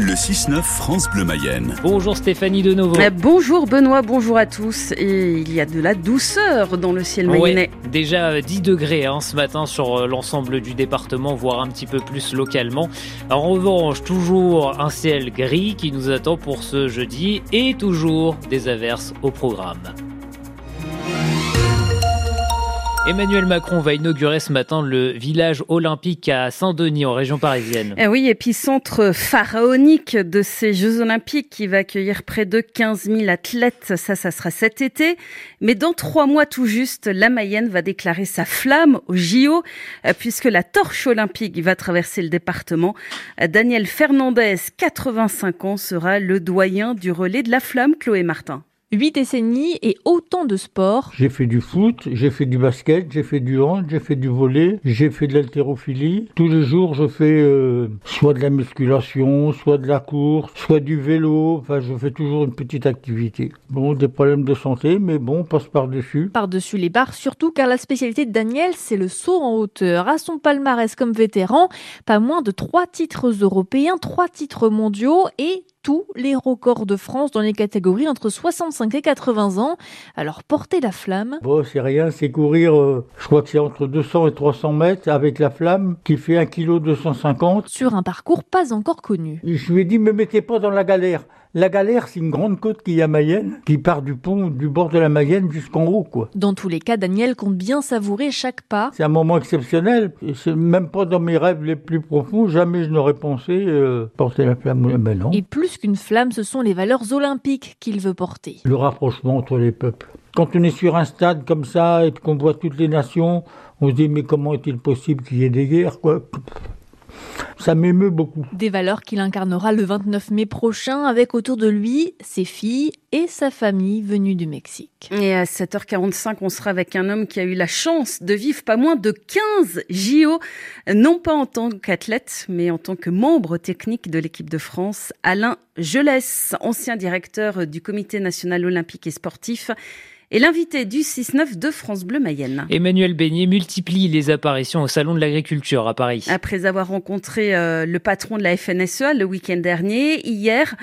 Le 6-9 France Bleu Mayenne. Bonjour Stéphanie de nouveau. Euh, bonjour Benoît, bonjour à tous. Et il y a de la douceur dans le ciel mayennais. déjà 10 degrés hein, ce matin sur euh, l'ensemble du département, voire un petit peu plus localement. En revanche, toujours un ciel gris qui nous attend pour ce jeudi et toujours des averses au programme. Emmanuel Macron va inaugurer ce matin le village olympique à Saint-Denis en région parisienne. Eh oui, épicentre pharaonique de ces Jeux olympiques qui va accueillir près de 15 000 athlètes. Ça, ça sera cet été. Mais dans trois mois tout juste, la Mayenne va déclarer sa flamme au JO euh, puisque la torche olympique va traverser le département. Euh, Daniel Fernandez, 85 ans, sera le doyen du relais de la flamme, Chloé Martin. Huit décennies et autant de sports. J'ai fait du foot, j'ai fait du basket, j'ai fait du hand, j'ai fait du volet, j'ai fait de l'haltérophilie. Tous les jours, je fais euh, soit de la musculation, soit de la course, soit du vélo. Enfin, je fais toujours une petite activité. Bon, des problèmes de santé, mais bon, on passe par-dessus. Par-dessus les barres, surtout car la spécialité de Daniel, c'est le saut en hauteur. À son palmarès comme vétéran, pas moins de trois titres européens, trois titres mondiaux et tous les records de France dans les catégories entre 65 et 80 ans. Alors porter la flamme. Bon, c'est rien, c'est courir, euh, je crois que c'est entre 200 et 300 mètres avec la flamme qui fait 1 kg 250. Sur un parcours pas encore connu. Je lui ai dit, me mettez pas dans la galère. La galère, c'est une grande côte qui y a Mayenne, qui part du pont, du bord de la Mayenne jusqu'en haut, quoi. Dans tous les cas, Daniel compte bien savourer chaque pas. C'est un moment exceptionnel. C'est même pas dans mes rêves les plus profonds. Jamais je n'aurais pensé euh, porter la flamme. Mais non. Et plus qu'une flamme, ce sont les valeurs olympiques qu'il veut porter. Le rapprochement entre les peuples. Quand on est sur un stade comme ça et qu'on voit toutes les nations, on se dit mais comment est-il possible qu'il y ait des guerres, quoi? Ça m'émeut beaucoup. Des valeurs qu'il incarnera le 29 mai prochain avec autour de lui ses filles et sa famille venue du Mexique. Et à 7h45, on sera avec un homme qui a eu la chance de vivre pas moins de 15 JO, non pas en tant qu'athlète, mais en tant que membre technique de l'équipe de France, Alain Gelès, ancien directeur du Comité national olympique et sportif et l'invité du 6-9 de France Bleu Mayenne. Emmanuel Beignet multiplie les apparitions au Salon de l'Agriculture à Paris. Après avoir rencontré euh, le patron de la FNSEA le week-end dernier, hier,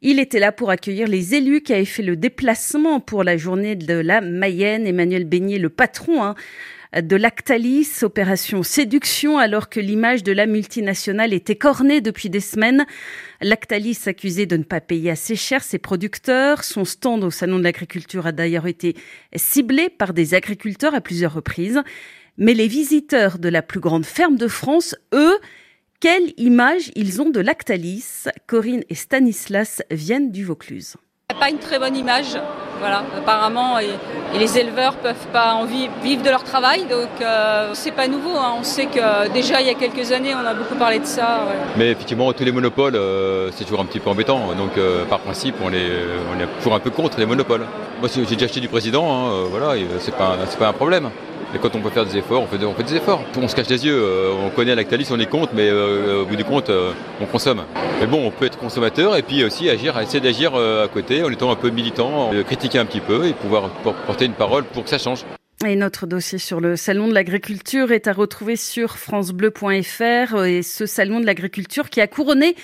il était là pour accueillir les élus qui avaient fait le déplacement pour la journée de la Mayenne. Emmanuel Beignet, le patron, hein, de Lactalis, opération séduction, alors que l'image de la multinationale était cornée depuis des semaines. Lactalis accusé de ne pas payer assez cher ses producteurs. Son stand au Salon de l'Agriculture a d'ailleurs été ciblé par des agriculteurs à plusieurs reprises. Mais les visiteurs de la plus grande ferme de France, eux, quelle image ils ont de Lactalis? Corinne et Stanislas viennent du Vaucluse. Pas une très bonne image, voilà. Apparemment, et, les éleveurs peuvent pas en vivre, de leur travail, donc euh, c'est pas nouveau. Hein. On sait que déjà il y a quelques années, on a beaucoup parlé de ça. Mais effectivement, tous les monopoles, euh, c'est toujours un petit peu embêtant. Donc, euh, par principe, on, est toujours un peu contre les monopoles. Moi, j'ai déjà acheté du président, hein, voilà, c'est pas, pas un problème. Et quand on peut faire des efforts, on fait, des efforts. On se cache les yeux, euh, on connaît Lactalis, on est contre, mais euh, au bout du compte, euh, on consomme. Mais bon, on peut être consommateur et puis aussi agir, essayer d'agir à côté en étant un peu militant, critiquer un petit peu et pouvoir porter une parole pour que ça change. Et notre dossier sur le salon de l'agriculture est à retrouver sur francebleu.fr et ce salon de l'agriculture qui a couronné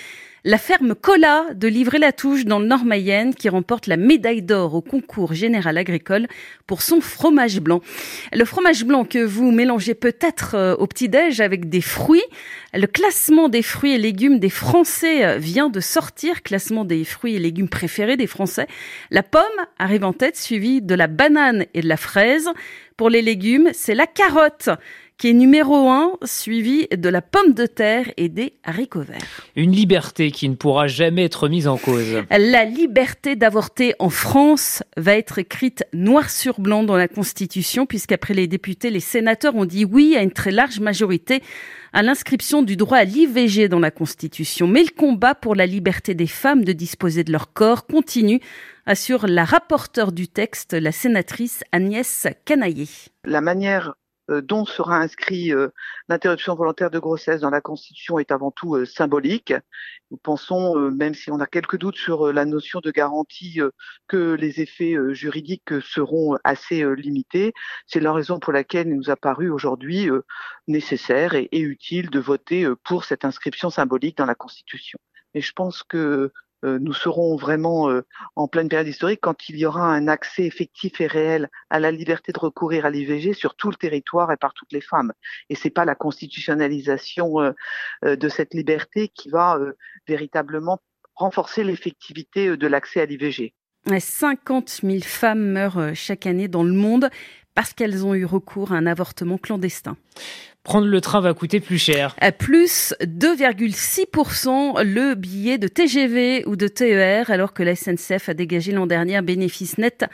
la ferme Cola de Livrer-la-Touche dans le Nord-Mayenne qui remporte la médaille d'or au concours général agricole pour son fromage blanc. Le fromage blanc que vous mélangez peut-être euh, au petit-déj avec des fruits. Le classement des fruits et légumes des Français euh, vient de sortir, classement des fruits et légumes préférés des Français. La pomme arrive en tête, suivie de la banane et de la fraise. Pour les légumes, c'est la carotte qui est numéro un, suivi de la pomme de terre et des haricots verts. Une liberté qui ne pourra jamais être mise en cause. La liberté d'avorter en France va être écrite noir sur blanc dans la Constitution, puisqu'après les députés, les sénateurs ont dit oui à une très large majorité à l'inscription du droit à l'IVG dans la Constitution. Mais le combat pour la liberté des femmes de disposer de leur corps continue, assure la rapporteure du texte, la sénatrice Agnès Canaillé. La manière dont sera inscrit euh, l'interruption volontaire de grossesse dans la Constitution est avant tout euh, symbolique. Nous pensons, même si on a quelques doutes sur la notion de garantie, que les effets juridiques seront assez limités. C'est la raison pour laquelle il nous a paru aujourd'hui nécessaire et, utile de voter pour cette inscription symbolique dans la Constitution. mais je pense que euh, nous serons vraiment euh, en pleine période historique quand il y aura un accès effectif et réel à la liberté de recourir à l'IVG sur tout le territoire et par toutes les femmes. Et c'est pas la constitutionnalisation euh, de cette liberté qui va véritablement renforcer l'effectivité de l'accès à l'IVG. 50 000 femmes meurent chaque année dans le monde parce qu'elles ont eu recours à un avortement clandestin. Prendre le train va coûter plus cher. À plus 2,6% le billet de TGV ou de TER, alors que la SNCF a dégagé l'an dernier un bénéfice net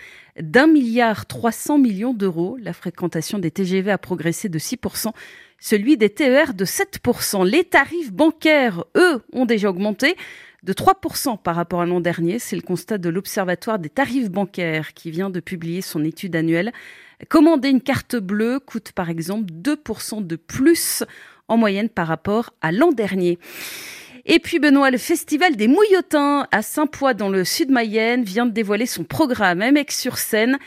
d'un milliard 300 millions d'euros. La fréquentation des TGV a progressé de 6%, celui des TER de 7%. Les tarifs bancaires, eux, ont déjà augmenté de 3% par rapport à l'an dernier. C'est le constat de l'Observatoire des tarifs bancaires qui vient de publier son étude annuelle. Commander une carte bleue coûte par exemple 2% de plus en moyenne par rapport à l'an dernier. Et puis Benoît, le festival des Mouillotins à Saint-Poix dans le sud Mayenne vient de dévoiler son programme MX sur scène.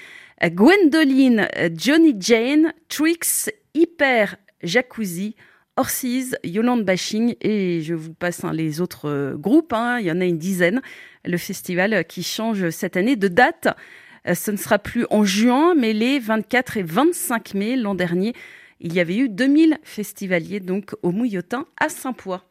Gwendoline, Johnny Jane, Trix, Hyper Jacuzzi, Orsiz, Yolande Bashing et je vous passe hein, les autres euh, groupes, hein. il y en a une dizaine. Le festival qui change cette année de date. Euh, ce ne sera plus en juin, mais les 24 et 25 mai l'an dernier. Il y avait eu 2000 festivaliers donc au Mouillotin à Saint-Poix.